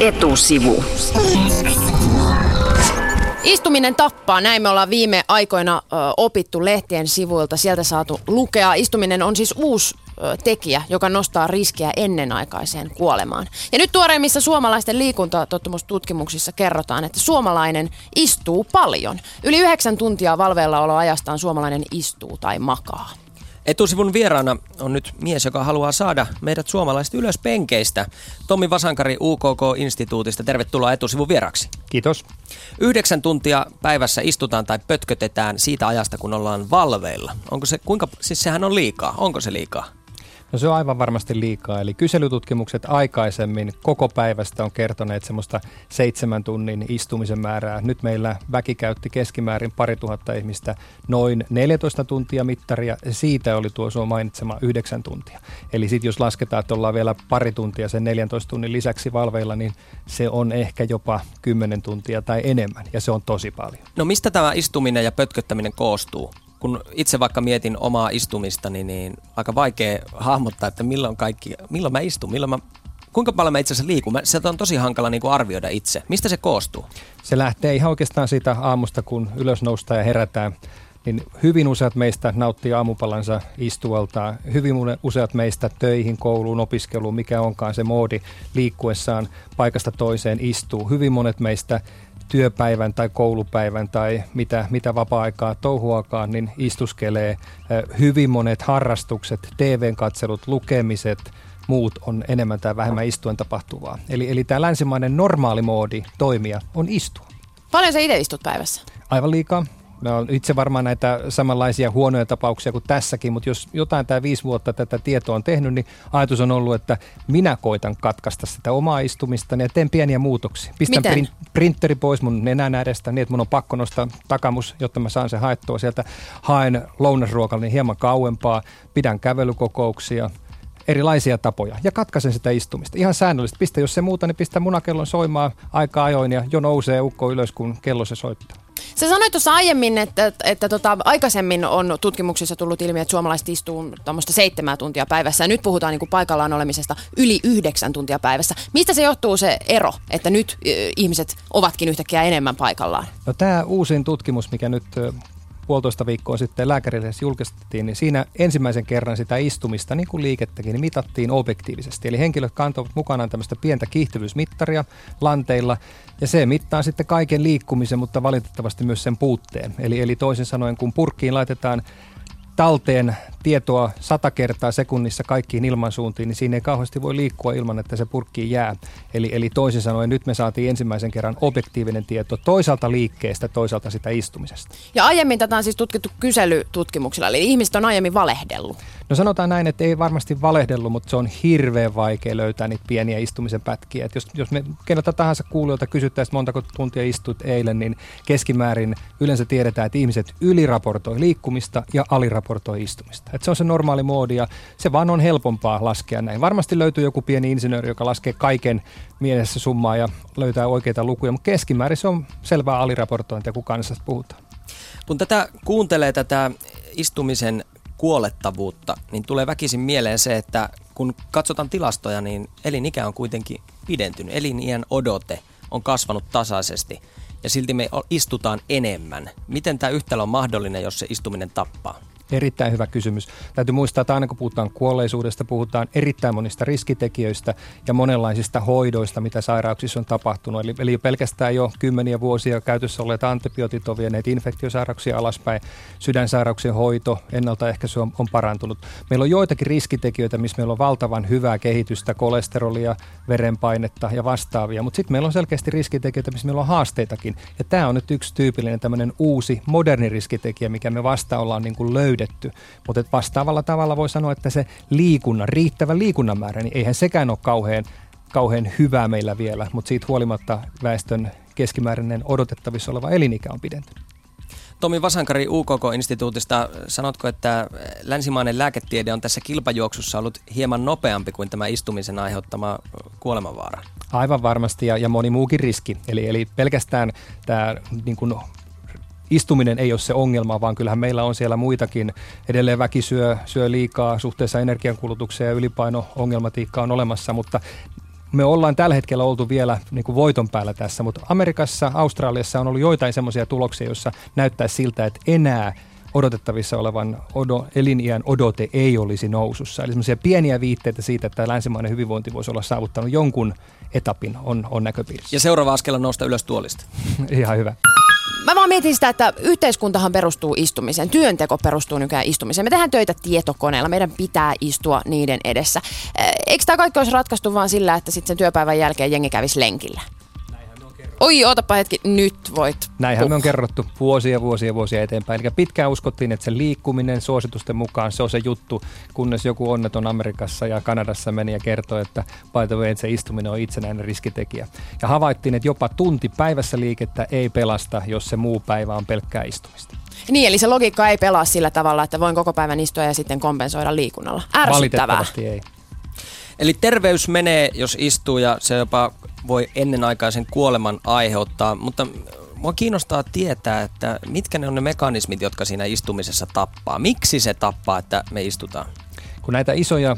Etusivu. Istuminen tappaa, näin me ollaan viime aikoina opittu lehtien sivuilta, sieltä saatu lukea. Istuminen on siis uusi tekijä, joka nostaa riskiä ennenaikaiseen kuolemaan. Ja nyt tuoreimmissa suomalaisten liikuntatottumustutkimuksissa kerrotaan, että suomalainen istuu paljon. Yli yhdeksän tuntia valveillaoloajastaan suomalainen istuu tai makaa. Etusivun vieraana on nyt mies, joka haluaa saada meidät suomalaiset ylös penkeistä. Tommi Vasankari UKK-instituutista, tervetuloa etusivun vieraksi. Kiitos. Yhdeksän tuntia päivässä istutaan tai pötkötetään siitä ajasta, kun ollaan valveilla. Onko se, kuinka, siis sehän on liikaa. Onko se liikaa? No se on aivan varmasti liikaa. Eli kyselytutkimukset aikaisemmin koko päivästä on kertoneet semmoista seitsemän tunnin istumisen määrää. Nyt meillä väki käytti keskimäärin pari tuhatta ihmistä noin 14 tuntia mittaria. Siitä oli tuo sun mainitsema yhdeksän tuntia. Eli sitten jos lasketaan, että ollaan vielä pari tuntia sen 14 tunnin lisäksi valveilla, niin se on ehkä jopa 10 tuntia tai enemmän. Ja se on tosi paljon. No mistä tämä istuminen ja pötköttäminen koostuu? Kun itse vaikka mietin omaa istumistani, niin aika vaikea hahmottaa, että milloin kaikki, milloin mä istun, milloin mä kuinka paljon mä itse asiassa liikun? Sieltä on tosi hankala niin kuin arvioida itse. Mistä se koostuu? Se lähtee ihan oikeastaan siitä aamusta, kun ylös noustaan ja herätään. Niin hyvin useat meistä nauttii aamupalansa istualta. Hyvin useat meistä töihin, kouluun, opiskeluun, mikä onkaan se moodi liikkuessaan paikasta toiseen istuu. Hyvin monet meistä työpäivän tai koulupäivän tai mitä, mitä vapaa-aikaa touhuakaan, niin istuskelee. Hyvin monet harrastukset, TV-katselut, lukemiset, muut on enemmän tai vähemmän istuen tapahtuvaa. Eli, eli tämä länsimainen normaali moodi toimia on istua. Paljon sä itse istut päivässä? Aivan liikaa. Mä olen itse varmaan näitä samanlaisia huonoja tapauksia kuin tässäkin, mutta jos jotain tämä viisi vuotta tätä tietoa on tehnyt, niin ajatus on ollut, että minä koitan katkaista sitä omaa istumista ja teen pieniä muutoksia. Pistän Miten? print, printeri pois mun nenän edestä niin, että mun on pakko nostaa takamus, jotta mä saan sen haettua sieltä. Haen lounasruokalla niin hieman kauempaa, pidän kävelykokouksia, erilaisia tapoja ja katkaisen sitä istumista. Ihan säännöllisesti. Pistä, jos se muuta, niin pistä munakellon soimaan aika ajoin ja jo nousee ukko ylös, kun kello se soittaa. Sä sanoit tuossa aiemmin, että, että, että tota, aikaisemmin on tutkimuksissa tullut ilmi, että suomalaiset istuu tuommoista seitsemää tuntia päivässä. Ja nyt puhutaan niin kuin paikallaan olemisesta yli yhdeksän tuntia päivässä. Mistä se johtuu se ero, että nyt äh, ihmiset ovatkin yhtäkkiä enemmän paikallaan? No tämä uusin tutkimus, mikä nyt puolitoista viikkoa sitten lääkärille julkistettiin, niin siinä ensimmäisen kerran sitä istumista, niin kuin liikettäkin, niin mitattiin objektiivisesti. Eli henkilöt kantoivat mukanaan tämmöistä pientä kiihtyvyysmittaria lanteilla, ja se mittaa sitten kaiken liikkumisen, mutta valitettavasti myös sen puutteen. Eli, eli toisin sanoen, kun purkkiin laitetaan talteen tietoa sata kertaa sekunnissa kaikkiin ilmansuuntiin, niin siinä ei kauheasti voi liikkua ilman, että se purkkiin jää. Eli, eli toisin sanoen nyt me saatiin ensimmäisen kerran objektiivinen tieto toisaalta liikkeestä, toisaalta sitä istumisesta. Ja aiemmin tätä on siis tutkittu kyselytutkimuksilla, eli ihmiset on aiemmin valehdellut. No sanotaan näin, että ei varmasti valehdellut, mutta se on hirveän vaikea löytää niitä pieniä istumisen pätkiä. Et jos, jos me keneltä tahansa kuulijoilta kysyttäisiin, montako tuntia istut eilen, niin keskimäärin yleensä tiedetään, että ihmiset yliraportoi liikkumista ja aliraportoi istumista. Et se on se normaali moodi ja se vaan on helpompaa laskea näin. Varmasti löytyy joku pieni insinööri, joka laskee kaiken mielessä summaa ja löytää oikeita lukuja, mutta keskimäärin se on selvää aliraportointia, kun kansasta puhutaan. Kun tätä kuuntelee tätä istumisen kuolettavuutta, niin tulee väkisin mieleen se, että kun katsotaan tilastoja, niin elinikä on kuitenkin pidentynyt. Eliniän odote on kasvanut tasaisesti ja silti me istutaan enemmän. Miten tämä yhtälö on mahdollinen, jos se istuminen tappaa? Erittäin hyvä kysymys. Täytyy muistaa, että aina kun puhutaan kuolleisuudesta, puhutaan erittäin monista riskitekijöistä ja monenlaisista hoidoista, mitä sairauksissa on tapahtunut. Eli, eli pelkästään jo kymmeniä vuosia käytössä olleet antibiootit on vieneet infektiosairauksia alaspäin. Sydänsairauksien hoito, ennaltaehkäisy on, on parantunut. Meillä on joitakin riskitekijöitä, missä meillä on valtavan hyvää kehitystä, kolesterolia, verenpainetta ja vastaavia. Mutta sitten meillä on selkeästi riskitekijöitä, missä meillä on haasteitakin. Ja tämä on nyt yksi tyypillinen tämmöinen uusi, moderni riskitekijä, mikä me vasta ollaan niin kuin löydetty löydetty. Mutta vastaavalla tavalla voi sanoa, että se liikunnan, riittävä liikunnan määrä, niin eihän sekään ole kauhean, kauhean hyvää meillä vielä, mutta siitä huolimatta väestön keskimääräinen odotettavissa oleva elinikä on pidentynyt. Tomi Vasankari UKK-instituutista, sanotko, että länsimainen lääketiede on tässä kilpajuoksussa ollut hieman nopeampi kuin tämä istumisen aiheuttama kuolemanvaara? Aivan varmasti ja, ja moni muukin riski. Eli, eli pelkästään tämä niin kuin istuminen ei ole se ongelma, vaan kyllähän meillä on siellä muitakin. Edelleen väki syö, syö liikaa suhteessa energiankulutukseen ja ylipaino-ongelmatiikka on olemassa, mutta me ollaan tällä hetkellä oltu vielä niin kuin voiton päällä tässä, mutta Amerikassa, Australiassa on ollut joitain semmoisia tuloksia, joissa näyttää siltä, että enää odotettavissa olevan odo, eliniän odote ei olisi nousussa. Eli semmoisia pieniä viitteitä siitä, että länsimainen hyvinvointi voisi olla saavuttanut jonkun etapin on, on näköpiirissä. Ja seuraava askel on nousta ylös tuolista. Ihan hyvä. Mä vaan mietin sitä, että yhteiskuntahan perustuu istumiseen. Työnteko perustuu nykyään istumiseen. Me tehdään töitä tietokoneella. Meidän pitää istua niiden edessä. Eikö tämä kaikki olisi ratkaistu vaan sillä, että sitten sen työpäivän jälkeen jengi kävisi lenkillä? Oi, ootapa hetki, nyt voit. Näinhän me on kerrottu vuosia, vuosia, vuosia eteenpäin. Eli pitkään uskottiin, että se liikkuminen suositusten mukaan, se on se juttu, kunnes joku onneton Amerikassa ja Kanadassa meni ja kertoi, että by the way, että se istuminen on itsenäinen riskitekijä. Ja havaittiin, että jopa tunti päivässä liikettä ei pelasta, jos se muu päivä on pelkkää istumista. Niin, eli se logiikka ei pelaa sillä tavalla, että voin koko päivän istua ja sitten kompensoida liikunnalla. Ärsyttävää. Valitettavasti ei. Eli terveys menee, jos istuu ja se jopa voi ennenaikaisen kuoleman aiheuttaa, mutta mua kiinnostaa tietää, että mitkä ne on ne mekanismit, jotka siinä istumisessa tappaa. Miksi se tappaa, että me istutaan? Kun näitä isoja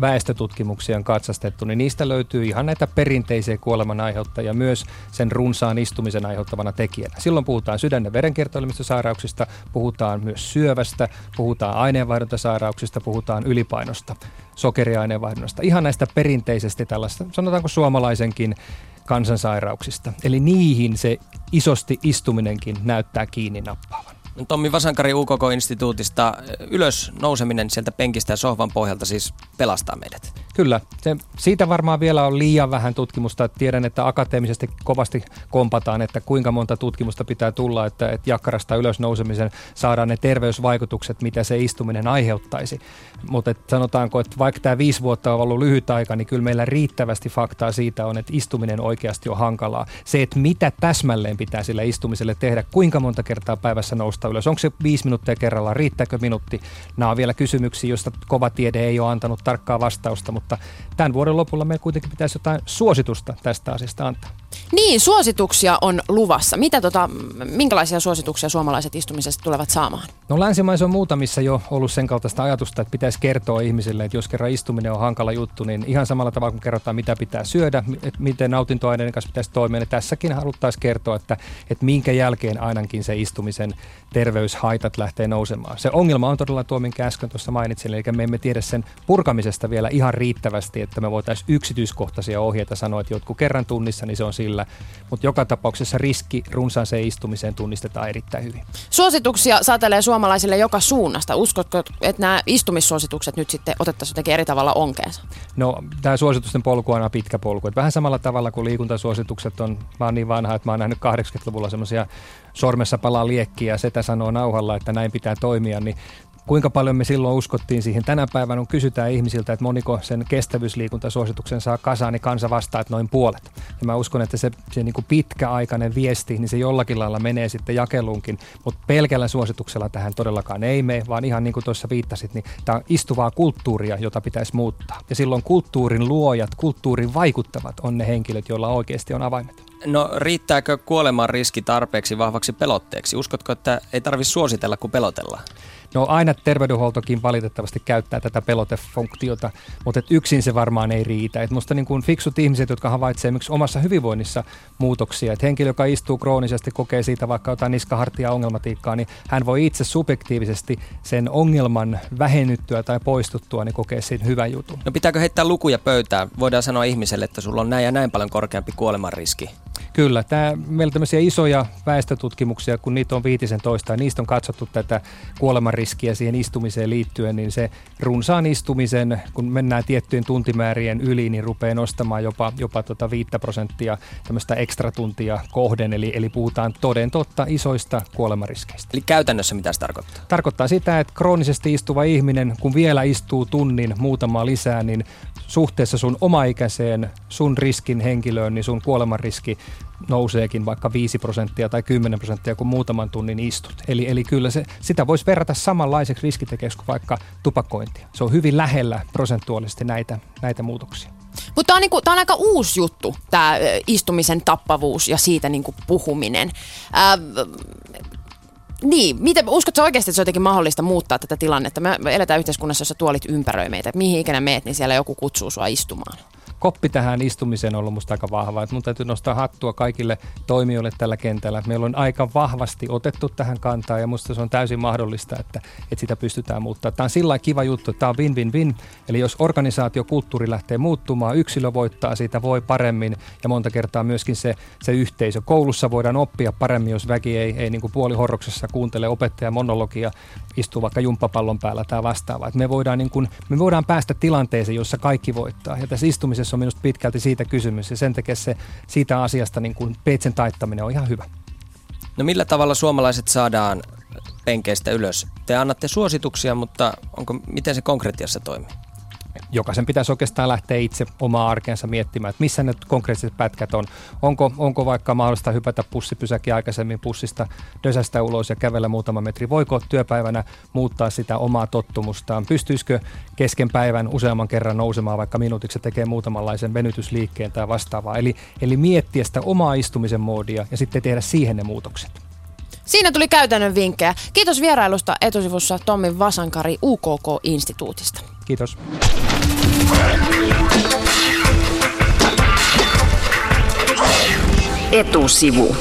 väestötutkimuksia on katsastettu, niin niistä löytyy ihan näitä perinteisiä kuoleman aiheuttajia myös sen runsaan istumisen aiheuttavana tekijänä. Silloin puhutaan sydän- ja verenkiertoelimistösairauksista, puhutaan myös syövästä, puhutaan aineenvaihduntasairauksista, puhutaan ylipainosta, sokeriaineenvaihdunnosta. Ihan näistä perinteisesti tällaista, sanotaanko suomalaisenkin kansansairauksista. Eli niihin se isosti istuminenkin näyttää kiinni nappaavan. Tommi Vasankari UKK-instituutista ylös nouseminen sieltä penkistä ja sohvan pohjalta siis pelastaa meidät. Kyllä, se, siitä varmaan vielä on liian vähän tutkimusta. Tiedän, että akateemisesti kovasti kompataan, että kuinka monta tutkimusta pitää tulla, että, että jakkarasta ylös nousemisen saadaan ne terveysvaikutukset, mitä se istuminen aiheuttaisi. Mutta sanotaanko, että vaikka tämä viisi vuotta on ollut lyhyt aika, niin kyllä meillä riittävästi faktaa siitä on, että istuminen oikeasti on hankalaa. Se, että mitä täsmälleen pitää sille istumiselle tehdä, kuinka monta kertaa päivässä nousta ylös, onko se viisi minuuttia kerrallaan, riittääkö minuutti? Nämä on vielä kysymyksiä, joista kova tiede ei ole antanut tarkkaa vastausta, mutta tämän vuoden lopulla meillä kuitenkin pitäisi jotain suositusta tästä asiasta antaa. Niin, suosituksia on luvassa. Mitä tota, minkälaisia suosituksia suomalaiset istumisesta tulevat saamaan? No länsimaissa on muutamissa jo ollut sen kaltaista ajatusta, että pitäisi kertoa ihmisille, että jos kerran istuminen on hankala juttu, niin ihan samalla tavalla kuin kerrotaan, mitä pitää syödä, että miten nautintoaineiden kanssa pitäisi toimia, niin tässäkin haluttaisiin kertoa, että, että minkä jälkeen ainakin se istumisen terveyshaitat lähtee nousemaan. Se ongelma on todella tuo, minkä äsken tuossa mainitsin, eli me emme tiedä sen purkamisesta vielä ihan riittävästi, että me voitaisiin yksityiskohtaisia ohjeita sanoa, että jotkut kerran tunnissa, niin se on sillä. Mutta joka tapauksessa riski runsaaseen istumiseen tunnistetaan erittäin hyvin. Suosituksia saatelee suomalaisille joka suunnasta. Uskotko, että nämä istumissuositukset nyt sitten otettaisiin jotenkin eri tavalla onkeensa? No, tämä suositusten polku on aina pitkä polku. Et vähän samalla tavalla kuin liikuntasuositukset on, mä oon niin vanha, että mä oon nähnyt 80-luvulla semmoisia sormessa palaa liekkiä ja setä sanoo nauhalla, että näin pitää toimia, niin kuinka paljon me silloin uskottiin siihen. Tänä päivänä on kysytään ihmisiltä, että moniko sen kestävyysliikuntasuosituksen saa kasaan, niin kansa vastaa, että noin puolet. Ja mä uskon, että se, se niin kuin pitkäaikainen viesti, niin se jollakin lailla menee sitten jakeluunkin, mutta pelkällä suosituksella tähän todellakaan ei mene, vaan ihan niin kuin tuossa viittasit, niin tämä on istuvaa kulttuuria, jota pitäisi muuttaa. Ja silloin kulttuurin luojat, kulttuurin vaikuttavat on ne henkilöt, joilla oikeasti on avaimet. No riittääkö kuoleman riski tarpeeksi vahvaksi pelotteeksi? Uskotko, että ei tarvitse suositella, kun pelotellaan? No aina terveydenhuoltokin valitettavasti käyttää tätä pelotefunktiota, mutta et yksin se varmaan ei riitä. Et musta niin kuin fiksut ihmiset, jotka havaitsevat esimerkiksi omassa hyvinvoinnissa muutoksia, että henkilö, joka istuu kroonisesti, kokee siitä vaikka jotain niskahartia ongelmatiikkaa, niin hän voi itse subjektiivisesti sen ongelman vähennyttyä tai poistuttua, niin kokee siitä hyvän jutun. No pitääkö heittää lukuja pöytään? Voidaan sanoa ihmiselle, että sulla on näin ja näin paljon korkeampi kuolemanriski. Kyllä, tämä, meillä on tämmöisiä isoja väestötutkimuksia, kun niitä on viitisen toista, ja niistä on katsottu tätä kuolemanriskiä siihen istumiseen liittyen, niin se runsaan istumisen, kun mennään tiettyjen tuntimäärien yli, niin rupeaa nostamaan jopa, jopa tota 5 prosenttia tämmöistä ekstra tuntia kohden, eli, eli puhutaan toden totta isoista kuolemanriskeistä. Eli käytännössä mitä se tarkoittaa? Tarkoittaa sitä, että kroonisesti istuva ihminen, kun vielä istuu tunnin muutama lisää, niin suhteessa sun omaikäiseen, sun riskin henkilöön, niin sun kuolemanriski nouseekin vaikka 5 prosenttia tai 10 prosenttia, kun muutaman tunnin istut. Eli, eli kyllä se, sitä voisi verrata samanlaiseksi riskitekijäksi kuin vaikka tupakointia. Se on hyvin lähellä prosentuaalisesti näitä, näitä muutoksia. Mutta tämä on, niinku, on aika uusi juttu, tämä istumisen tappavuus ja siitä niinku puhuminen. Ää, niin, miten, uskotko oikeasti, että se on jotenkin mahdollista muuttaa tätä tilannetta? Me eletään yhteiskunnassa, jossa tuolit ympäröi meitä. Mihin ikinä meet, niin siellä joku kutsuu sua istumaan. Koppi tähän istumiseen on ollut musta aika vahva. Että mun täytyy nostaa hattua kaikille toimijoille tällä kentällä. Meillä on aika vahvasti otettu tähän kantaa ja musta se on täysin mahdollista, että, että sitä pystytään muuttaa. Tämä on sillä kiva juttu, että tämä on win-win-win. Eli jos organisaatiokulttuuri lähtee muuttumaan, yksilö voittaa siitä, voi paremmin ja monta kertaa myöskin se, se yhteisö. Koulussa voidaan oppia paremmin, jos väki ei, ei niin puolihorroksessa kuuntele opettajan monologia, istuu vaikka jumppapallon päällä tai vastaavaa. me, voidaan niin kuin, me voidaan päästä tilanteeseen, jossa kaikki voittaa. Ja tässä istumisessa on minusta pitkälti siitä kysymys ja sen takia se siitä asiasta niin kuin peitsen taittaminen on ihan hyvä. No millä tavalla suomalaiset saadaan penkeistä ylös? Te annatte suosituksia, mutta onko, miten se konkretiassa toimii? Jokaisen pitäisi oikeastaan lähteä itse omaa arkensa miettimään, että missä ne konkreettiset pätkät on. Onko, onko vaikka mahdollista hypätä pussipysäkin aikaisemmin pussista, dösästä ulos ja kävellä muutama metri? Voiko työpäivänä muuttaa sitä omaa tottumustaan? Pystyisikö kesken päivän useamman kerran nousemaan vaikka minuutiksi tekee muutamanlaisen venytysliikkeen tai vastaavaa? Eli, eli miettiä sitä omaa istumisen moodia ja sitten tehdä siihen ne muutokset. Siinä tuli käytännön vinkkejä. Kiitos vierailusta etusivussa Tommi Vasankari UKK-instituutista. Kiitos. Etusivu.